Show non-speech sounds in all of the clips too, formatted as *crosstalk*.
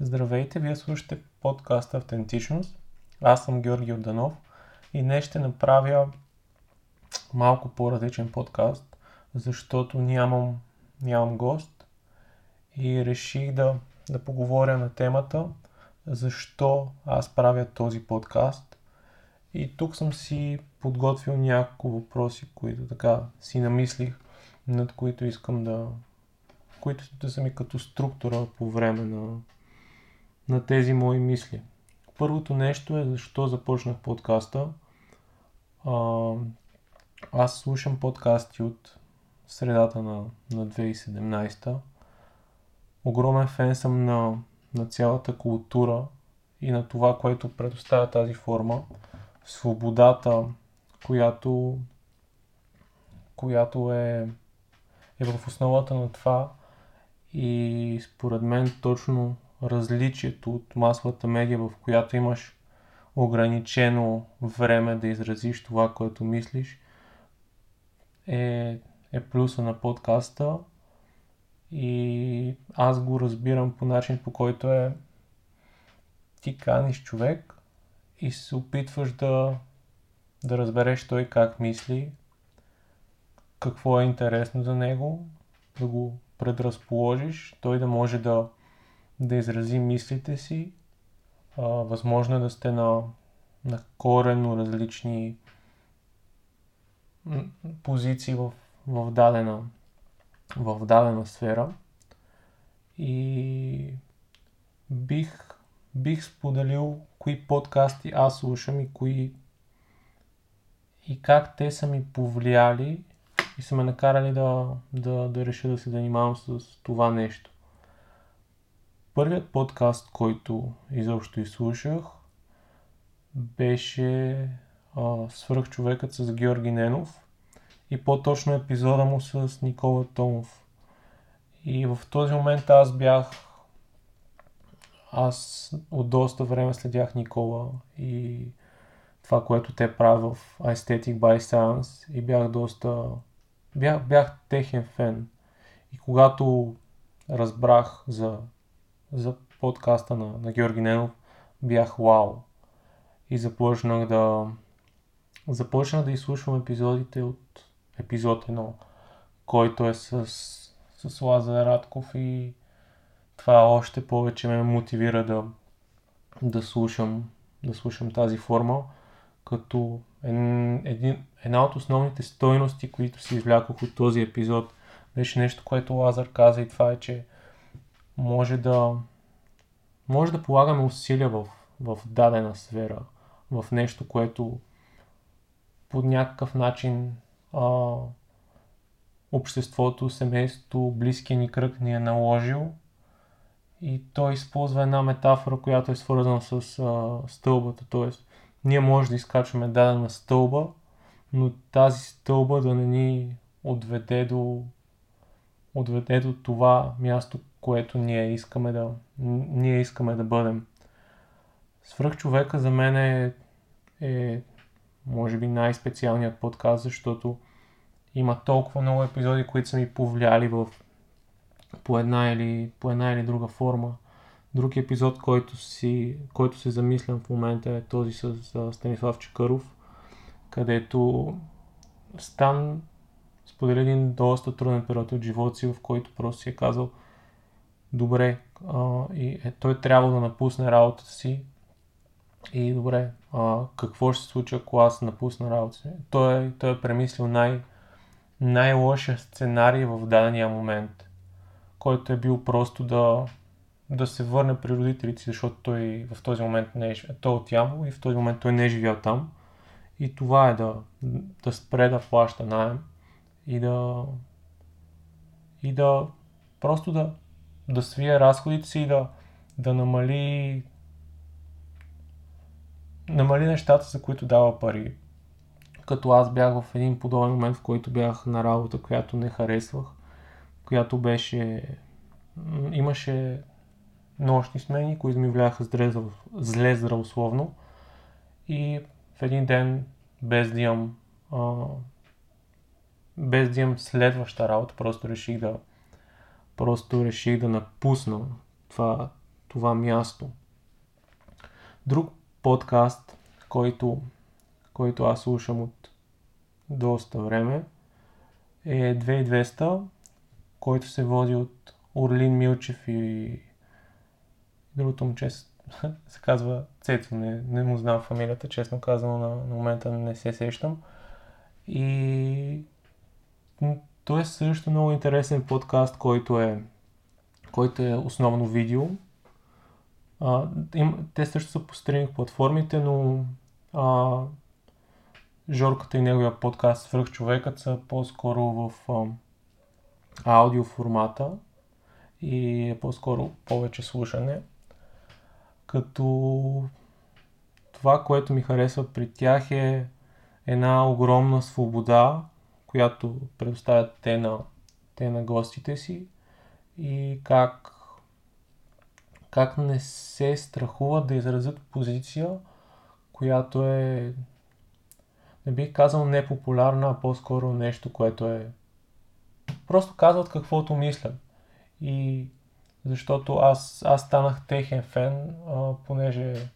Здравейте, вие слушате подкаст Автентичност. Аз съм Георги Орданов и днес ще направя малко по-различен подкаст, защото нямам, нямам гост и реших да, да поговоря на темата защо аз правя този подкаст. И тук съм си подготвил няколко въпроси, които така си намислих, над които искам да, които да са ми като структура по време на, на тези мои мисли. Първото нещо е защо започнах подкаста. А, аз слушам подкасти от средата на, на 2017. Огромен фен съм на, на цялата култура и на това, което предоставя тази форма. Свободата, която, която е, е в основата на това и според мен точно различието от масовата медия, в която имаш ограничено време да изразиш това, което мислиш, е, е плюса на подкаста. И аз го разбирам по начин, по който е ти каниш човек и се опитваш да, да разбереш той как мисли, какво е интересно за него, да го предразположиш, той да може да, да изрази мислите си. А, възможно е да сте на, на корено различни позиции в, в, дадена, в дадена сфера. И бих, бих споделил кои подкасти аз слушам и кои и как те са ми повлияли и са ме накарали да, да, да реша да се занимавам с това нещо. Първият подкаст, който изобщо изслушах, беше а, Свръхчовекът с Георги Ненов и по-точно епизода му с Никола Томов. И в този момент аз бях аз от доста време следях Никола и това, което те правят в Aesthetic by Science и бях доста бях, бях техен фен. И когато разбрах за, за подкаста на, на Георги Ненов, бях вау. И започнах да започнах да изслушвам епизодите от епизод 1, който е с, с Лазар Радков и това още повече ме мотивира да, да слушам, да слушам тази форма, като един, една от основните стойности, които си извлякох от този епизод, беше нещо, което Лазар каза и това е, че може да, може да полагаме усилия в, в дадена сфера, в нещо, което по някакъв начин а, обществото, семейството, близкия ни кръг ни е наложил. И той използва една метафора, която е свързана с а, стълбата. Т.е. ние може да изкачваме дадена стълба, но тази стълба да не ни отведе до, отведе до това място, което ние искаме да, ние искаме да бъдем. Свръхчовека за мен е, е може би най-специалният подкаст, защото има толкова много епизоди, които са ми повлияли в, по, една или, по една или друга форма. Друг епизод, който, си, който се замислям в момента е този с Станислав Чекаров, където Стан сподели един доста труден период от живота си, в който просто си е казал добре, а, и е, той трябва да напусне работата си и добре, а, какво ще се случи, ако аз напусна работата си? Той, той е премислил най- най-лошия сценарий в дадения момент, който е бил просто да, да се върне при родителите си, защото той в този момент не е, той е от Ямбол и в този момент той не е живял там. И това е да, да спре да плаща найем и да и да просто да, да свие разходите си и да, да намали намали нещата, за които дава пари. Като аз бях в един подобен момент, в който бях на работа, която не харесвах, която беше... имаше нощни смени, които ми вляха зле, здравословно. И в един ден, без да имам, без да имам следваща работа, просто реших да просто реших да напусна това, това място. Друг подкаст, който, който аз слушам от доста време, е 2200, който се води от Орлин Милчев и другото момче *laughs* се казва Цецо, не, не му знам фамилията, честно казано на, на момента не се сещам. И той е също много интересен подкаст, който е, който е основно видео. А, им, те също са по стриминг платформите, но а, Жорката и неговия подкаст Свръх човекът са по-скоро в а, аудио формата и е по-скоро повече слушане. Като това, което ми харесва при тях е една огромна свобода, която предоставят те на, те на гостите си и как, как не се страхуват да изразят позиция, която е, не бих казал непопулярна, а по-скоро нещо, което е просто казват каквото мислят. И защото аз, аз станах техен фен, а, понеже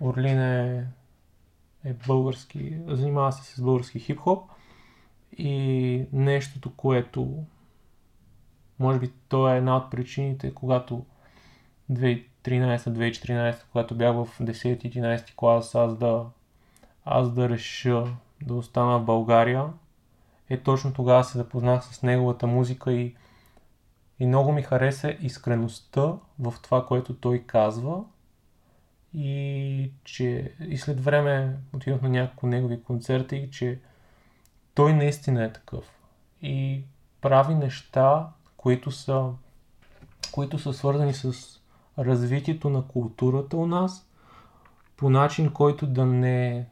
Орлин е, е български, занимава се с български хип-хоп и нещото, което може би то е една от причините, когато 2013-2014, когато бях в 10-11 клас, аз да, аз да реша да остана в България, е точно тогава се запознах с неговата музика и и много ми хареса искреността в това, което той казва. И че и след време отидох на няколко негови концерти че той наистина е такъв. И прави неща, които са, които са свързани с развитието на културата у нас, по начин, който да не...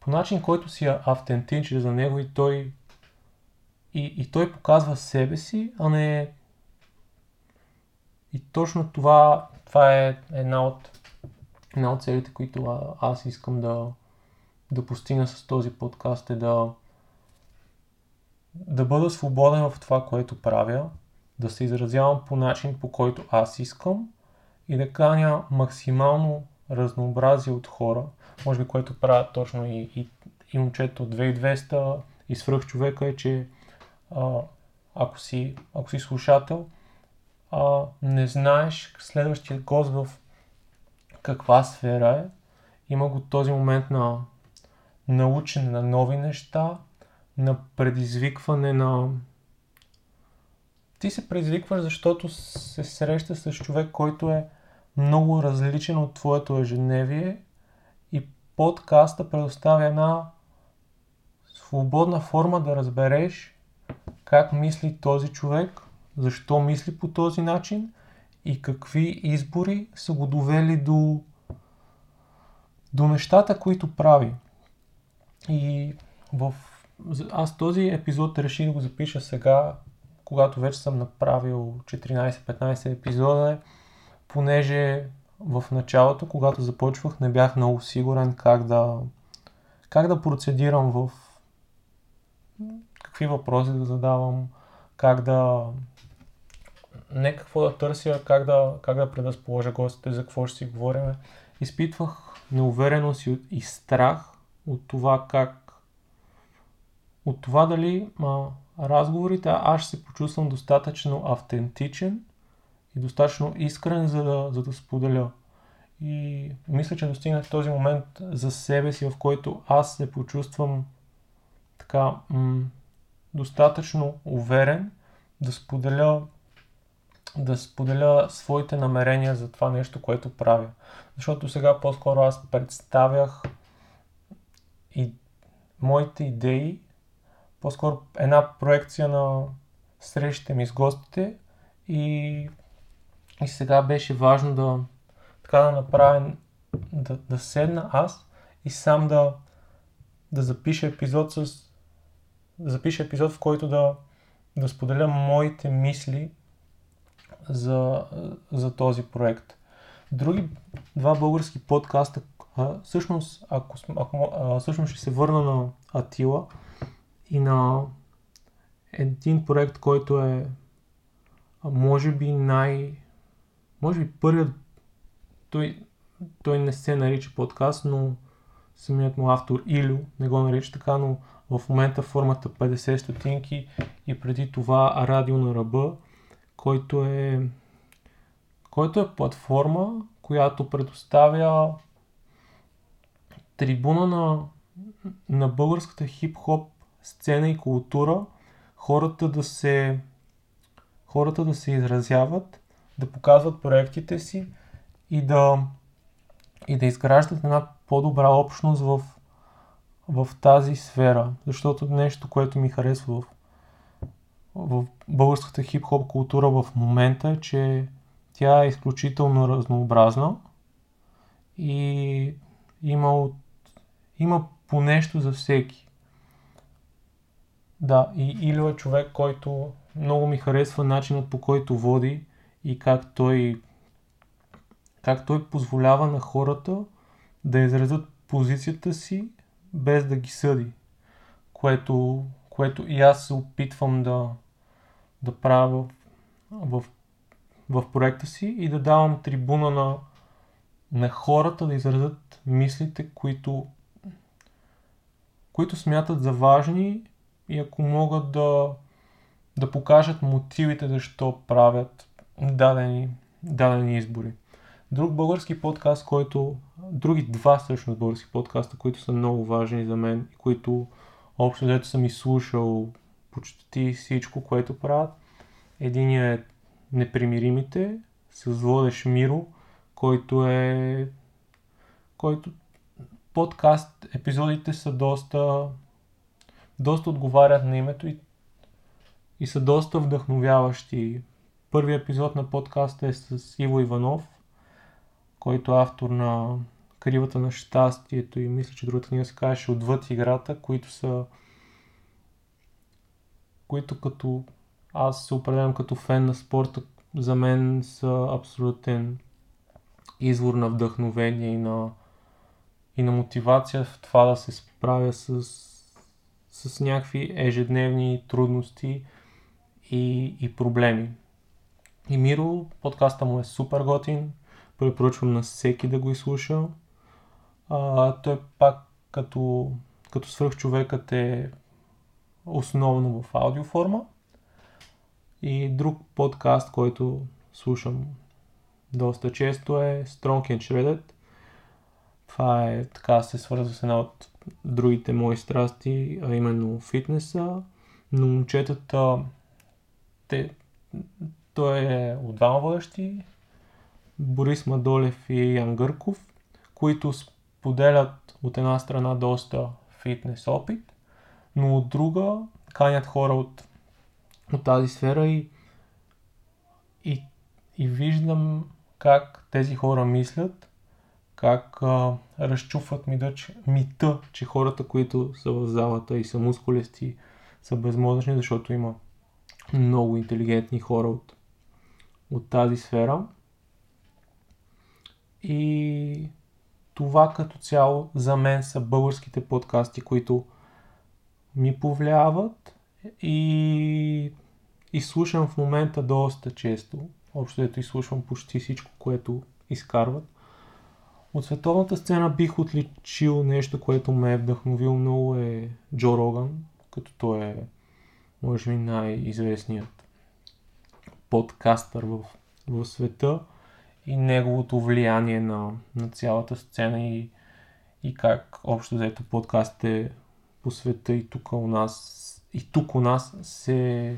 По начин, който си е автентичен за него и той и, и той показва себе си, а не... И точно това, това е една от, една от целите, които аз искам да, да постигна с този подкаст е да, да бъда свободен в това, което правя, да се изразявам по начин, по който аз искам и да каня максимално разнообразие от хора, може би което правят точно и, и, и момчето от 2200 и свръх човека е, че а, ако, си, ако си слушател, а, не знаеш следващия гост в каква сфера е, има го този момент на научене на нови неща, на предизвикване на... Ти се предизвикваш, защото се среща с човек, който е много различен от твоето ежедневие и подкаста предоставя една свободна форма да разбереш как мисли този човек, защо мисли по този начин и какви избори са го довели до, до нещата, които прави. И в... аз този епизод реших да го запиша сега, когато вече съм направил 14-15 епизода, понеже в началото, когато започвах, не бях много сигурен как да, как да процедирам в какви въпроси да задавам, как да... Не какво да търся, как да, как да предразположа гостите, за какво ще си говорим. Изпитвах неувереност и, и страх от това как... От това дали а, разговорите аз се почувствам достатъчно автентичен и достатъчно искрен, за да, за да споделя. И мисля, че достигнах този момент за себе си, в който аз се почувствам така м- достатъчно уверен да споделя, да споделя своите намерения за това нещо, което правя. Защото сега по-скоро аз представях и моите идеи, по-скоро една проекция на срещите ми с гостите и, и сега беше важно да така да направя, да, да седна аз и сам да, да запиша епизод с да запиша епизод, в който да, да споделя моите мисли за, за този проект. Други два български подкаста, а, всъщност, ако, ако, а, всъщност ще се върна на Атила и на един проект, който е може би най, може би първият, той, той не се нарича подкаст, но самият му автор Илю не го нарича така, но в момента формата 50 стотинки и преди това Радио на ръба, който е, който е платформа, която предоставя трибуна на, на българската хип-хоп сцена и култура, хората да се хората да се изразяват, да показват проектите си и да, и да изграждат една по-добра общност в, в тази сфера. Защото нещо, което ми харесва в, в българската хип-хоп култура в момента е, че тя е изключително разнообразна и има, от, има по нещо за всеки. Да, и Илю е човек, който много ми харесва начинът по който води и как той, как той позволява на хората да изразят позицията си без да ги съди. Което, което и аз се опитвам да, да правя в, в проекта си и да давам трибуна на, на хората да изразят мислите, които, които смятат за важни и ако могат да, да покажат мотивите защо правят дадени, дадени избори. Друг български подкаст, който... Други два всъщност български подкаста, които са много важни за мен и които общо взето съм изслушал почти всичко, което правят. Единият е Непримиримите с водещ Миро, който е... който подкаст епизодите са доста доста отговарят на името и, и са доста вдъхновяващи. Първият епизод на подкаста е с Иво Иванов, който е автор на Кривата на щастието и мисля, че другата книга се казваше Отвъд играта, които са които като аз се определям като фен на спорта, за мен са абсолютен извор на вдъхновение и на, и на мотивация в това да се справя с с някакви ежедневни трудности и, и проблеми. И Миро, подкаста му е супер готин, препоръчвам на всеки да го изслуша. А, той пак като, като свърх човекът е основно в аудиоформа. И друг подкаст, който слушам доста често е Strong and Shredded. Това е така се свързва с една от другите мои страсти, а именно фитнеса. Но момчетата, те, той е от двама водещи, Борис Мадолев и Ян Гърков, които споделят от една страна доста фитнес опит, но от друга канят хора от, от тази сфера и, и, и виждам как тези хора мислят как а, разчупват мита че, мита, че хората, които са в залата и са мускулести, са безмозъчни, защото има много интелигентни хора от, от тази сфера. И това като цяло за мен са българските подкасти, които ми повлияват и, и слушам в момента доста често. Общо ето изслушвам почти всичко, което изкарват. От световната сцена бих отличил нещо, което ме е вдъхновил много е Джо Роган, като той е, може би, най-известният подкастър в, в света и неговото влияние на, на цялата сцена и, и как общо взето подкастите по света и тук у нас и тук у нас се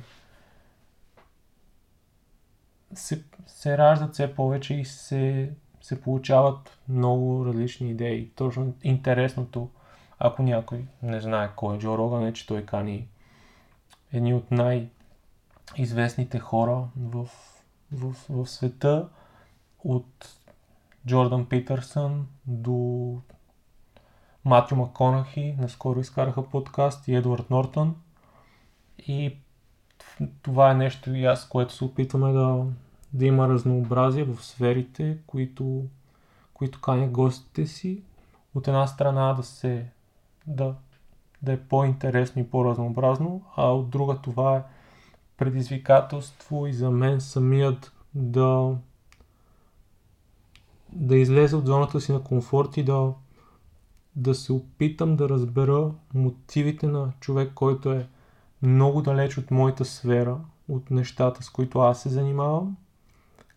се, се раждат все повече и се се получават много различни идеи. Точно интересното, ако някой не знае кой е Джо Роган, е, че той кани едни от най-известните хора в, в, в света, от Джордан Питърсън до Матю Маконахи, наскоро изкараха подкаст и Едвард Нортън. И това е нещо и аз, което се опитваме да, да има разнообразие в сферите, които, които канят гостите си. От една страна да се да, да е по-интересно и по-разнообразно, а от друга това е предизвикателство и за мен самият да, да излеза от зоната си на комфорт и да, да се опитам да разбера мотивите на човек, който е много далеч от моята сфера, от нещата, с които аз се занимавам,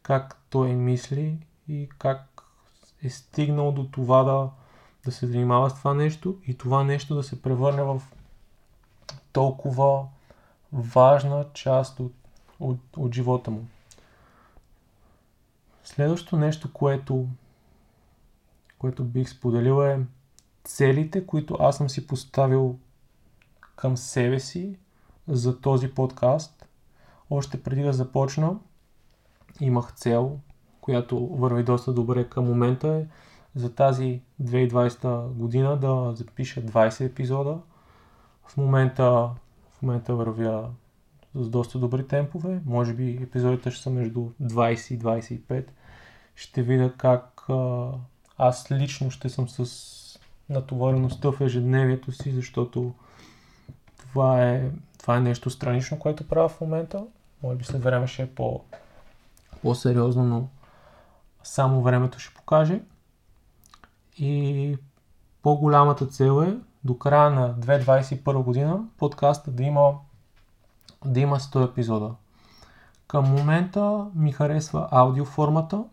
как той мисли и как е стигнал до това да, да се занимава с това нещо и това нещо да се превърне в толкова важна част от, от, от живота му. Следващото нещо, което, което бих споделил е целите, които аз съм си поставил към себе си за този подкаст. Още преди да започна, имах цел, която върви доста добре към момента е за тази 2020 година да запиша 20 епизода. В момента, в момента вървя с доста добри темпове. Може би епизодите ще са между 20 и 25. Ще видя как а, аз лично ще съм с натовареността в ежедневието си, защото това е, това е нещо странично, което правя в момента. Може би след време ще е по, по-сериозно, но само времето ще покаже. И по-голямата цел е до края на 2021 година подкаста да има, да има 100 епизода. Към момента ми харесва аудиоформата.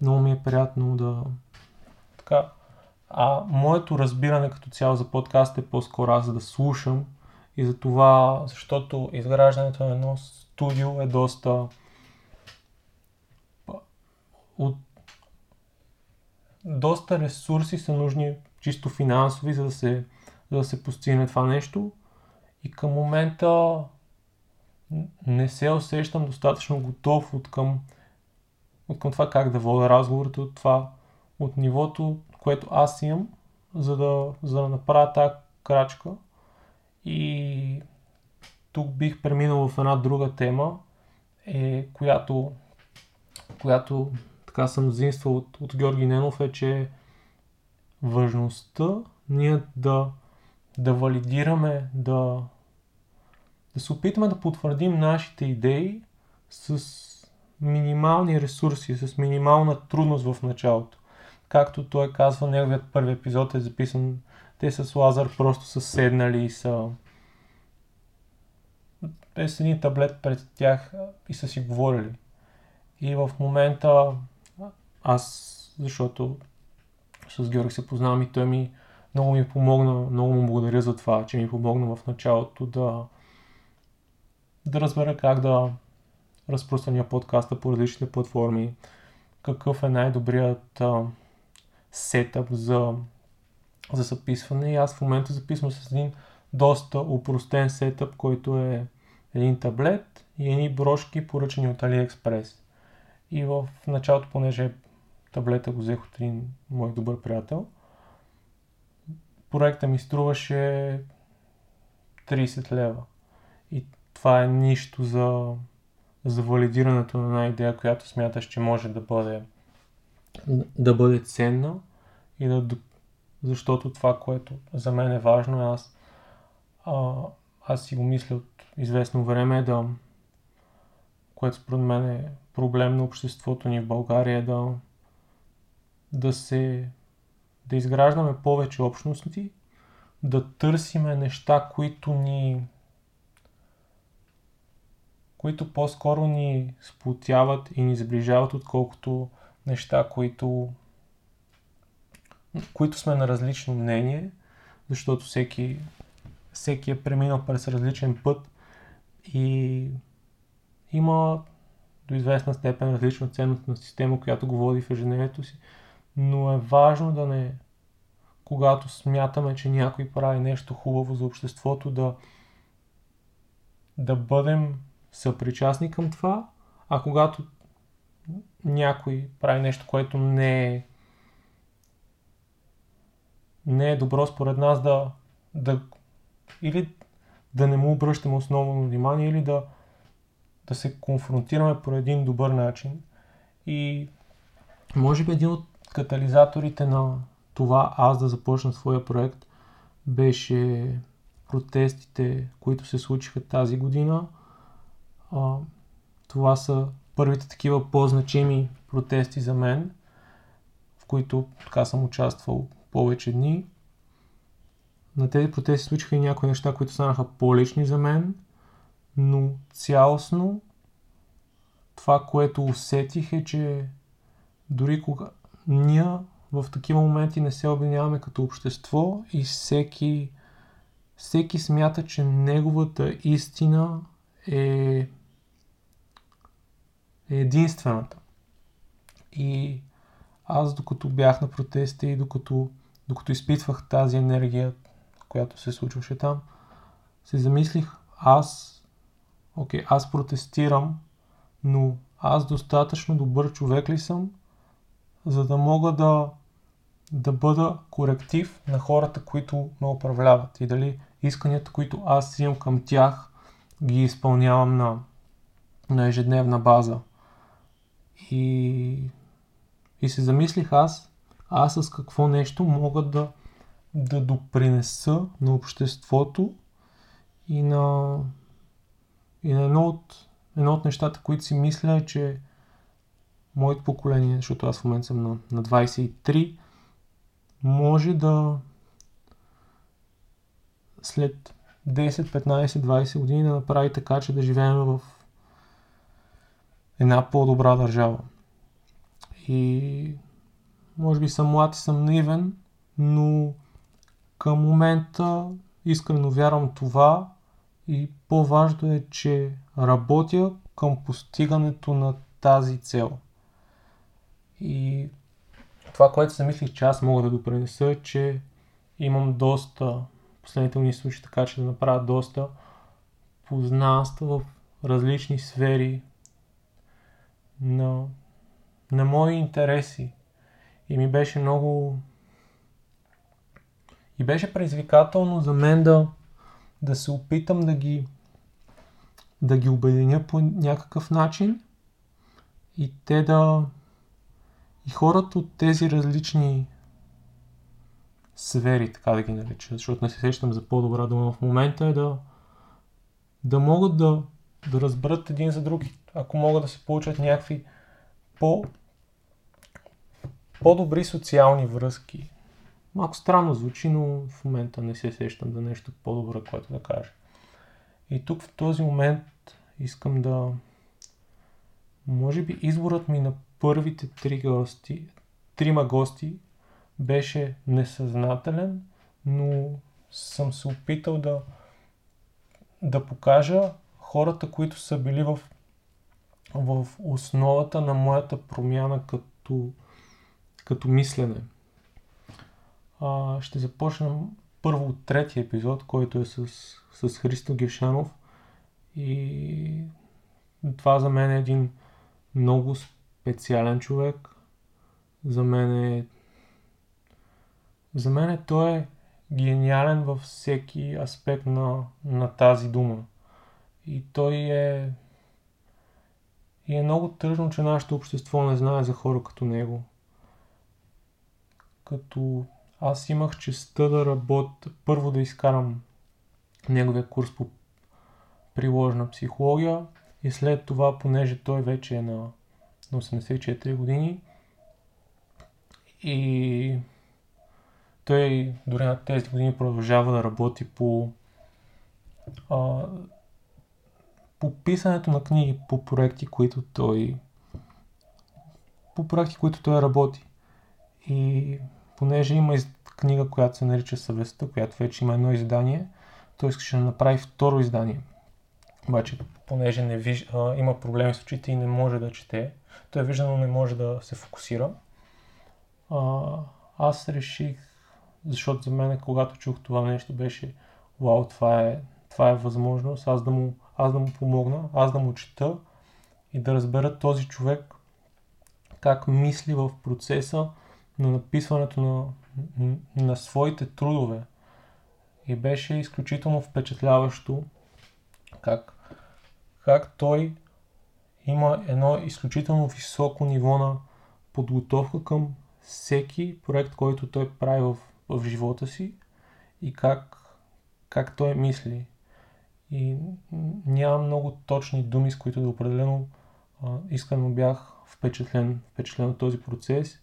Много ми е приятно да така. А моето разбиране като цяло за подкаст е по-скоро аз да слушам и за това, защото изграждането на едно студио е доста от доста ресурси са нужни чисто финансови, за да се, за да се постигне това нещо. И към момента не се усещам достатъчно готов от към, от към това как да водя разговорите, от това, от нивото, което аз имам, за да, за да направя тази крачка. И тук бих преминал в една друга тема, е, която, която така съм взимствал от, от Георги Ненов е, че важността ние да, да валидираме, да, да се опитаме да потвърдим нашите идеи с минимални ресурси, с минимална трудност в началото. Както той казва, неговият първи епизод е записан, те с Лазар просто са седнали и са са един таблет пред тях и са си говорили. И в момента аз, защото с Георг се познавам и той ми много ми помогна, много му благодаря за това, че ми помогна в началото да, да разбера как да разпространя подкаста по различните платформи, какъв е най-добрият а, сетъп за, за записване. И аз в момента записвам с един доста упростен сетъп, който е един таблет и едни брошки, поръчани от AliExpress. И в началото, понеже таблета го взех от един мой добър приятел. Проекта ми струваше 30 лева. И това е нищо за, за валидирането на една идея, която смяташ, че може да бъде, да бъде ценна и да, защото това, което за мен е важно, е аз, а, аз си го мисля от известно време е да, което според мен е проблем на обществото ни в България, е да, да се да изграждаме повече общности, да търсиме неща, които ни които по-скоро ни сплотяват и ни сближават, отколкото неща, които които сме на различно мнение, защото всеки, всеки е преминал през различен път и има до известна степен различна ценност на система, която го води в ежедневието си но е важно да не, когато смятаме, че някой прави нещо хубаво за обществото, да, да бъдем съпричастни към това, а когато някой прави нещо, което не е не е добро според нас да, да или да не му обръщаме основно внимание или да, да се конфронтираме по един добър начин. И може би един от катализаторите на това аз да започна своя проект беше протестите, които се случиха тази година. това са първите такива по-значими протести за мен. които така съм участвал повече дни. На тези протести случиха и някои неща, които станаха по-лични за мен, но цялостно това, което усетих е, че дори кога ние в такива моменти не се обвиняваме като общество и всеки, всеки смята, че неговата истина е, е единствената. И аз докато бях на протеста и докато, докато изпитвах тази енергия, която се случваше там, се замислих, аз, окей, аз протестирам, но аз достатъчно добър човек ли съм, за да мога да, да бъда коректив на хората, които ме управляват и дали исканията, които аз имам към тях, ги изпълнявам на, на ежедневна база. И, и се замислих аз, аз с какво нещо мога да, да допринеса на обществото и на, и на едно, от, едно от нещата, които си мисля е, че моето поколение, защото аз в момента съм на, на 23, може да след 10, 15, 20 години да направи така, че да живеем в една по-добра държава. И може би съм млад и съм наивен, но към момента искрено вярвам това и по-важно е, че работя към постигането на тази цел. И това, което се мислих, че аз мога да допринеса е, че имам доста, последните ми случаи така, че да направя доста познанства в различни сфери на, на мои интереси. И ми беше много... И беше предизвикателно за мен да, да се опитам да ги, да ги обединя по някакъв начин и те да, и хората от тези различни сфери, така да ги нарича, защото не се сещам за по-добра дума в момента, е да, да могат да, да разберат един за друг, ако могат да се получат някакви по, по-добри социални връзки. Малко странно звучи, но в момента не се сещам за нещо по-добро, което да кажа. И тук в този момент искам да... Може би изборът ми на първите три гости, трима гости беше несъзнателен, но съм се опитал да, да покажа хората, които са били в, в основата на моята промяна като, като мислене. А, ще започнем първо от третия епизод, който е с, с Христо Гешанов. И това за мен е един много специален човек. За мен е... За мен е той е гениален във всеки аспект на, на тази дума. И той е... И е много тъжно, че нашето общество не знае за хора като него. Като аз имах честа да работя, първо да изкарам неговия курс по приложна психология и след това, понеже той вече е на на 84 години. И той дори на тези години продължава да работи по, а, по писането на книги, по проекти, които той по проекти, които той работи. И понеже има из... книга, която се нарича Съвестта, която вече има едно издание, той искаше да направи второ издание. Обаче, понеже не виж... а, има проблеми с очите и не може да чете, той вижда, но не може да се фокусира. А, аз реших, защото за мен, когато чух това нещо, беше вау, това е, това е възможност, аз да, му, аз да му помогна, аз да му чета и да разбера този човек как мисли в процеса на написването на, на своите трудове. И беше изключително впечатляващо как, как той има едно изключително високо ниво на подготовка към всеки проект, който той прави в, в живота си и как, как той мисли. И няма много точни думи, с които да определено а, искрено бях впечатлен, впечатлен от този процес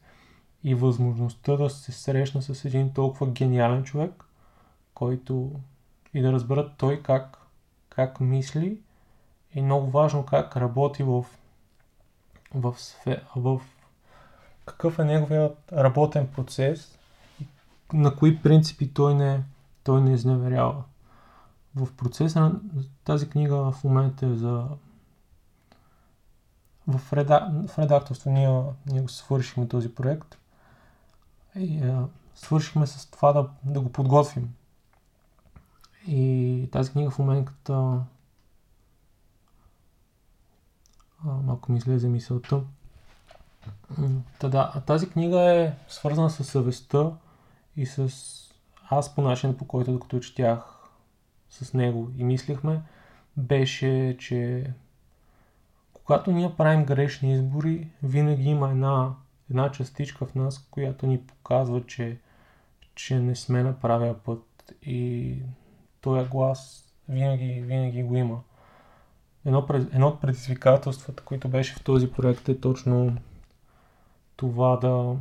и възможността да се срещна с един толкова гениален човек, който и да разберат той как, как мисли и много важно как работи в, в, сфер, в какъв е неговият работен процес и на кои принципи той не, той не изневерява. В процеса на тази книга в момента е за в, реда... в редакторство ние, ние го свършихме този проект и а, свършихме с това да, да го подготвим. И тази книга в момента а, малко ми излезе мисълта. Та, тази книга е свързана с съвестта и с аз по начин по който докато четях с него и мислихме, беше, че когато ние правим грешни избори, винаги има една, една частичка в нас, която ни показва, че, че не сме на правия път и този глас винаги, винаги го има. Едно, едно от предизвикателствата, които беше в този проект е точно това да...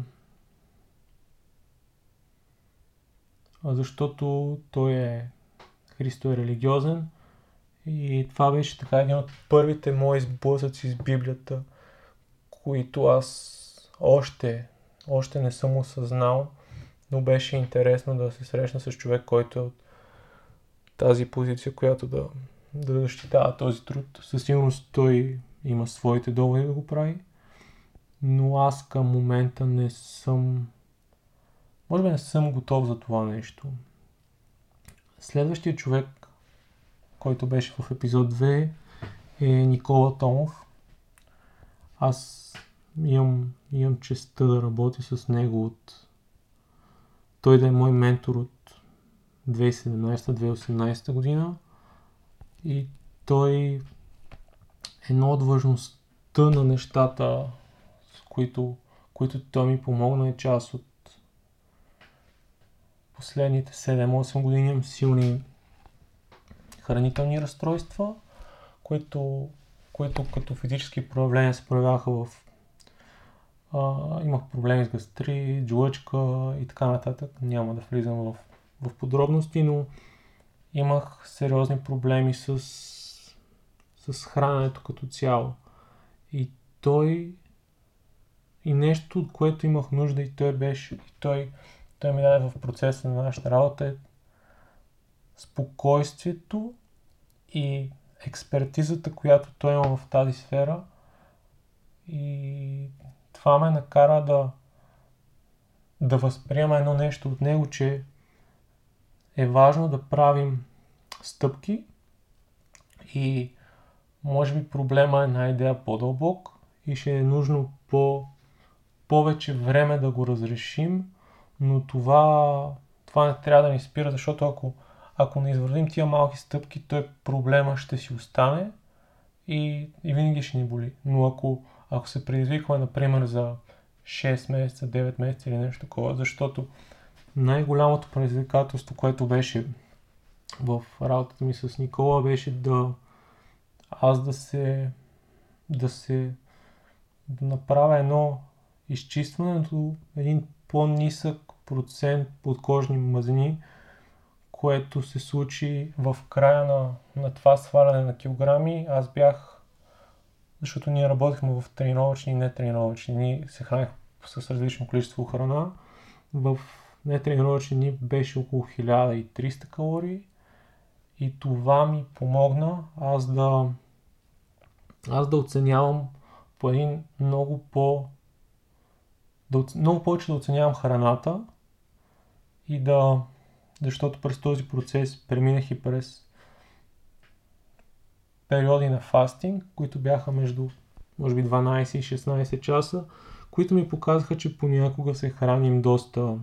Защото той е... Христо е религиозен и това беше така един от първите мои сблъсъци с Библията, които аз още, още не съм осъзнал, но беше интересно да се срещна с човек, който е от тази позиция, която да, да защитава този труд. Със сигурност той има своите доводи да го прави, но аз към момента не съм, може би не съм готов за това нещо. Следващия човек, който беше в епизод 2, е Никола Томов. Аз имам, имам честа да работя с него от... Той да е мой ментор от 2017-2018 година. И той едно от важността на нещата, с които, които той ми помогна е част от последните 7-8 години имам силни хранителни разстройства, които, които като физически проявления се проявяха в а, имах проблеми с гастри, жлъчка и така нататък. Няма да влизам в, в подробности, но имах сериозни проблеми с, с храненето като цяло. И той и нещо, от което имах нужда и той беше, и той, той ми даде в процеса на нашата работа е спокойствието и експертизата, която той има в тази сфера. И това ме накара да, да възприема едно нещо от него, че е важно да правим стъпки и може би проблема е една идея по-дълбок и ще е нужно по, повече време да го разрешим, но това, това не трябва да ни спира, защото ако ако не извървим тия малки стъпки, той проблема ще си остане и, и винаги ще ни боли. Но ако, ако се предизвикваме, например, за 6 месеца, 9 месеца или нещо такова, защото най-голямото предизвикателство, което беше в работата ми с Никола, беше да аз да се да се да направя едно изчистване до един по-нисък процент подкожни мазнини, което се случи в края на, на това сваляне на килограми. Аз бях, защото ние работихме в тренировъчни и нетренировъчни дни, се храних с различно количество храна. В нетренировъчни дни беше около 1300 калории и това ми помогна аз да, аз да оценявам по един много по да, много повече да оценявам храната и да защото през този процес преминах и през периоди на фастинг, които бяха между може би 12 и 16 часа, които ми показаха, че понякога се храним доста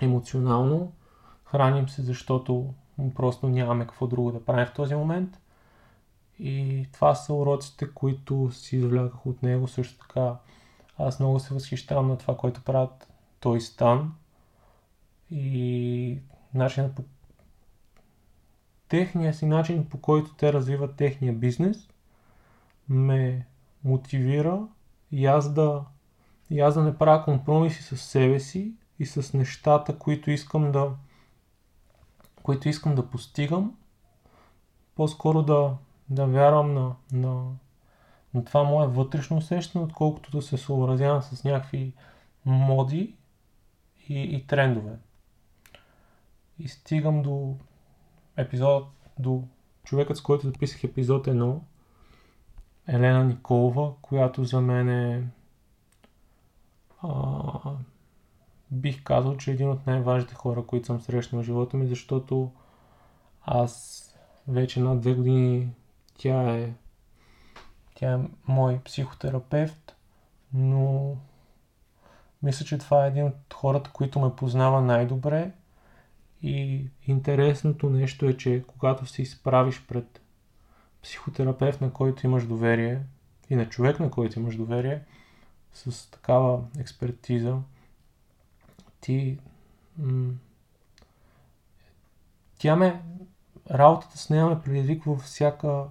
емоционално. Храним се, защото просто нямаме какво друго да правим в този момент. И това са уроците, които си извляках от него. Също така аз много се възхищавам на това, което правят той Стан. И начинът по техния си начин, по който те развиват техния бизнес, ме мотивира и аз да и аз да не правя компромиси с себе си и с нещата, които искам да, които искам да постигам. По-скоро да, да вярвам на, на, на това мое вътрешно усещане, отколкото да се съобразявам с някакви моди и, и трендове. И стигам до епизод, до човекът, с който записах епизод 1, Елена Николова, която за мен е а, бих казал, че е един от най-важните хора, които съм срещнал в живота ми, защото аз вече над две години тя е, тя е мой психотерапевт, но мисля, че това е един от хората, които ме познава най-добре. И интересното нещо е, че когато се изправиш пред психотерапевт, на който имаш доверие и на човек, на който имаш доверие, с такава експертиза, ти... М- тя ме... Работата с нея ме предизвиква всяка,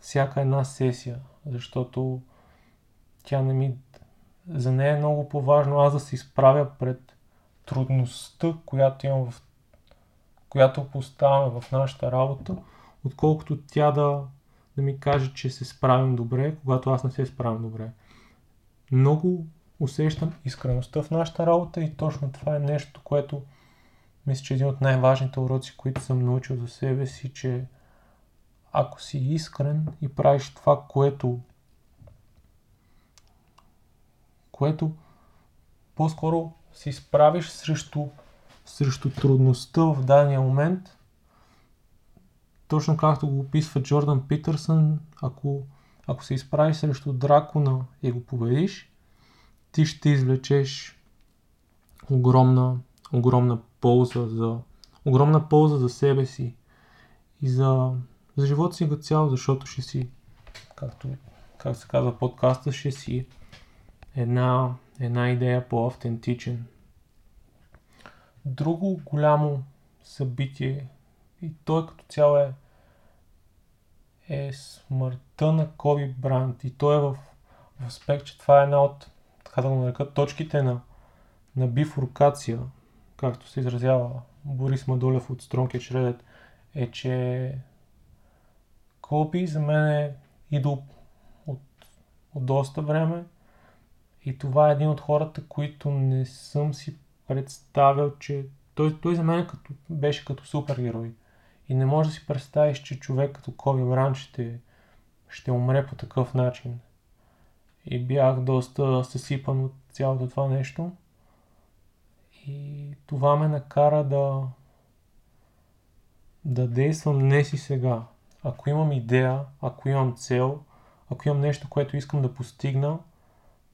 всяка една сесия, защото тя не ми... За нея е много по-важно аз да се изправя пред трудността, която имам в която поставяме в нашата работа, отколкото тя да, да ми каже, че се справим добре, когато аз не се справям добре. Много усещам искреността в нашата работа и точно това е нещо, което мисля, че е един от най-важните уроци, които съм научил за себе си, че ако си искрен и правиш това, което което по-скоро се изправиш срещу, срещу трудността в дадения момент, точно както го описва Джордан Питърсън, ако, ако се изправиш срещу дракона и го победиш, ти ще извлечеш огромна, огромна полза за, огромна полза за себе си и за, за живота си като цяло, защото ще си, както как се казва подкаста, ще си една, една идея по-автентичен. Друго голямо събитие и той като цяло е, е смъртта на Коби Брант и той е в, в аспект, че това е една от така да го нарека, точките на, на бифуркация, както се изразява Борис Мадолев от Edge Reddit, е, че Коби за мен е идол от, от доста време и това е един от хората, които не съм си представил, че той, той за мен като, беше като супергерой. И не можеш да си представиш, че човек като Коби Бран ще, ще умре по такъв начин и бях доста съсипан от цялото това нещо. И това ме накара да да действам днес и сега. Ако имам идея, ако имам цел, ако имам нещо, което искам да постигна,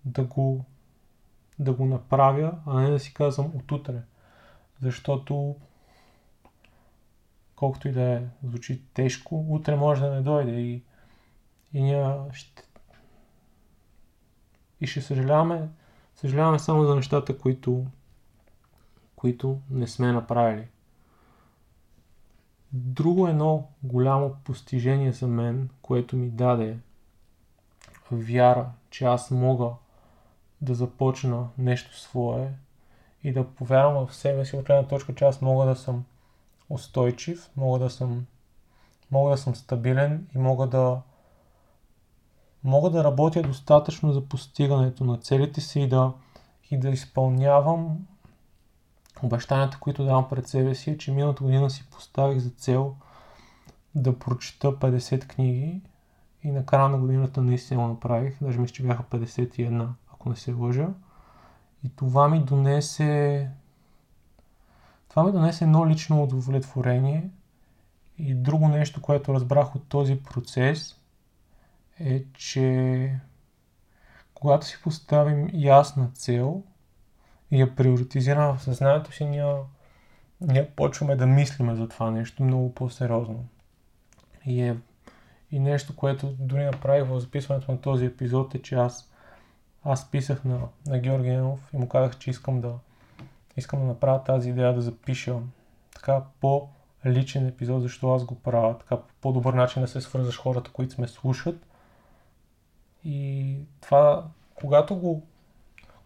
да го, да го направя, а не да си казвам отутре. Защото колкото и да е, звучи тежко, утре може да не дойде и, и ние ще, и ще съжаляваме, съжаляваме само за нещата, които, които не сме направили. Друго едно голямо постижение за мен, което ми даде вяра, че аз мога да започна нещо свое и да повярвам в себе си от гледна точка, че аз мога да съм устойчив, мога да съм, мога да съм стабилен и мога да, мога да работя достатъчно за постигането на целите си и да, и да изпълнявам обещанията, които давам пред себе си, че миналата година си поставих за цел да прочита 50 книги и на края на годината наистина го направих, даже мисля, че бяха 51, ако не се лъжа. И това ми донесе това ми донесе едно лично удовлетворение и друго нещо, което разбрах от този процес е, че когато си поставим ясна цел и я приоритизираме в съзнанието си, ние, ние почваме да мислиме за това нещо много по-сериозно. И, е, и нещо, което дори направих в записването на този епизод е, че аз, аз писах на, на Георги Енов и му казах, че искам да, искам да направя тази идея да запиша така по-личен епизод, защо аз го правя, така по по-добър начин да се свързаш хората, които ме слушат. И това, когато го,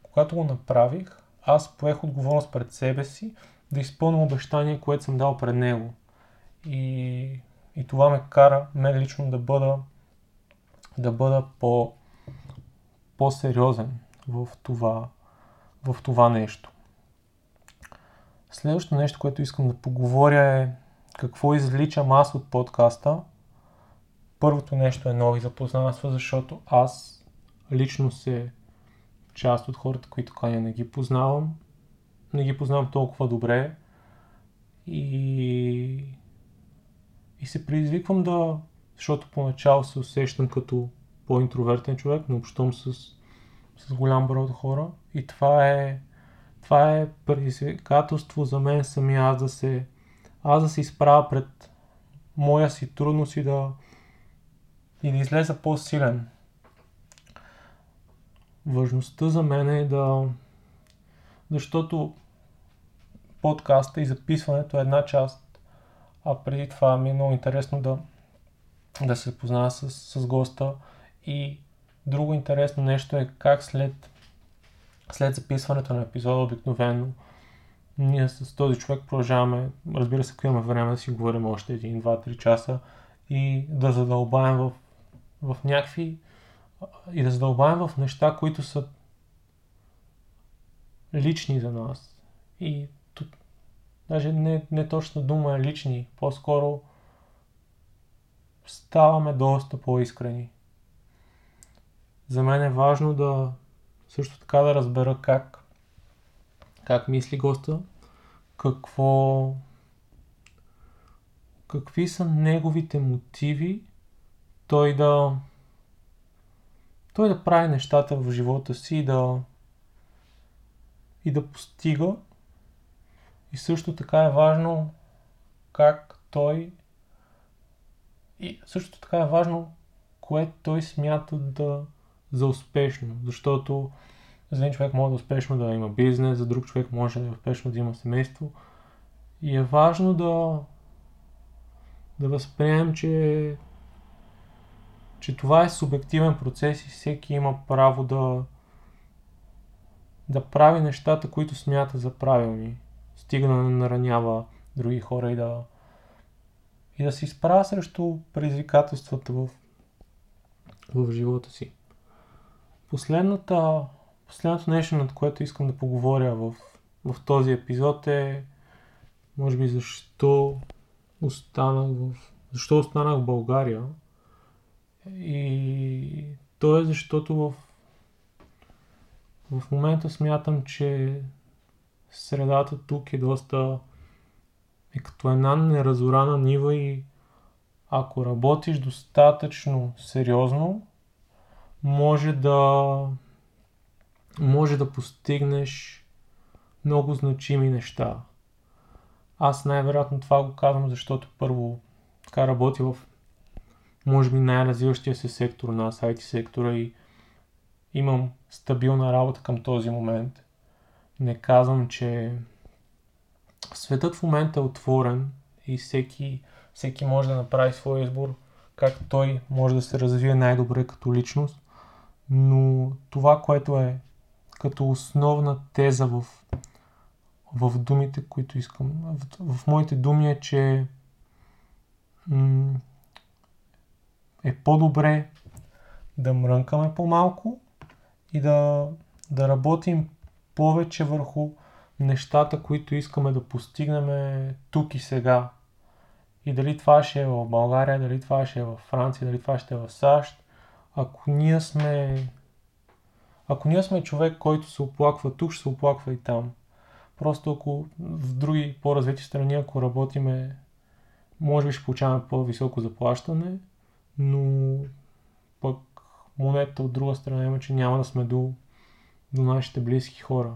когато го направих, аз поех отговорност пред себе си да изпълня обещание, което съм дал пред него. И, и това ме кара, мен лично, да бъда, да бъда по, по-сериозен в това, в това нещо. Следващото нещо, което искам да поговоря е какво извличам аз от подкаста. Първото нещо е нови запознанства, защото аз лично се част от хората, които каня не ги познавам. Не ги познавам толкова добре. И, и се предизвиквам да, защото поначало се усещам като по-интровертен човек, но общувам с, с голям брой от хора. И това е, това е предизвикателство за мен самия аз да се, аз да се изправя пред моя си трудност и да, и да излеза по-силен. Важността за мен е да... Защото подкаста и записването е една част, а преди това ми е много интересно да, да се позная с, с госта и друго интересно нещо е как след, след записването на епизода обикновено ние с този човек продължаваме, разбира се, ако имаме време да си говорим още един, два, три часа и да задълбаем в, в някакви и да задълбаем в неща, които са лични за нас. И тук, даже не, не точно дума е лични, по-скоро ставаме доста по-искрени. За мен е важно да също така да разбера как, как мисли госта, какво, какви са неговите мотиви той да той да прави нещата в живота си и да и да постига. И също така е важно как той и също така е важно кое той смята да за успешно, защото за един човек може да е успешно да има бизнес, за друг човек може да е успешно да има семейство. И е важно да да възприемем, че че това е субективен процес и всеки има право да да прави нещата, които смята за правилни. Стига да наранява други хора и да и да се изправя срещу предизвикателствата в, в живота си. Последната, последното нещо, над което искам да поговоря в, в този епизод е може би защо останах в, защо останах в България. И то е защото в, в момента смятам, че средата тук е доста е като една неразорана нива и ако работиш достатъчно сериозно, може да може да постигнеш много значими неща. Аз най-вероятно това го казвам, защото първо така работя в може би най-развиващия се сектор на IT сектора и имам стабилна работа към този момент. Не казвам, че светът в момента е отворен и всеки, всеки може да направи своя избор как той може да се развие най-добре като личност, но това, което е като основна теза в, в думите, които искам, в, в моите думи е, че м- е по-добре да мрънкаме по-малко и да, да работим повече върху нещата, които искаме да постигнем тук и сега. И дали това ще е в България, дали това ще е в Франция, дали това ще е в САЩ. Ако ние сме ако ние сме човек, който се оплаква тук, ще се оплаква и там. Просто ако в други по-развити страни, ако работиме, може би ще получаваме по-високо заплащане, но пък монета от друга страна има, че няма да сме до, до нашите близки хора.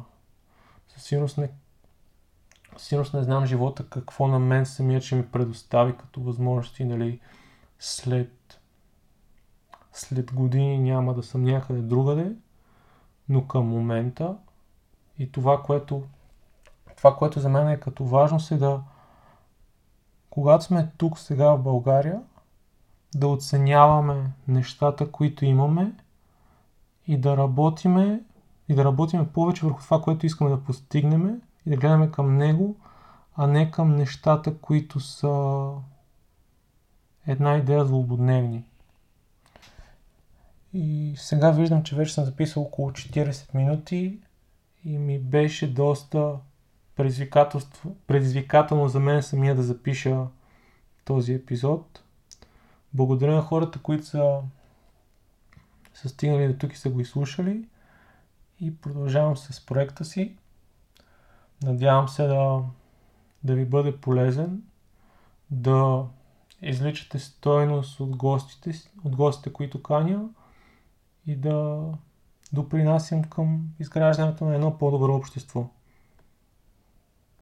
Със сигурност не, със сигурност не знам живота какво на мен самия ще ми предостави като възможности, нали, след, след години няма да съм някъде другаде, но към момента и това, което, това, което за мен е като важност е да, когато сме тук сега в България, да оценяваме нещата, които имаме и да работиме и да работим повече върху това, което искаме да постигнем и да гледаме към него, а не към нещата, които са една идея злободневни. И сега виждам, че вече съм записал около 40 минути и ми беше доста предизвикателно за мен самия да запиша този епизод. Благодаря на хората, които са, са стигнали до тук и са го изслушали. И продължавам с проекта си. Надявам се да, да ви бъде полезен, да изличате стойност от гостите, от гостите, които каня и да допринасям към изграждането на едно по-добро общество.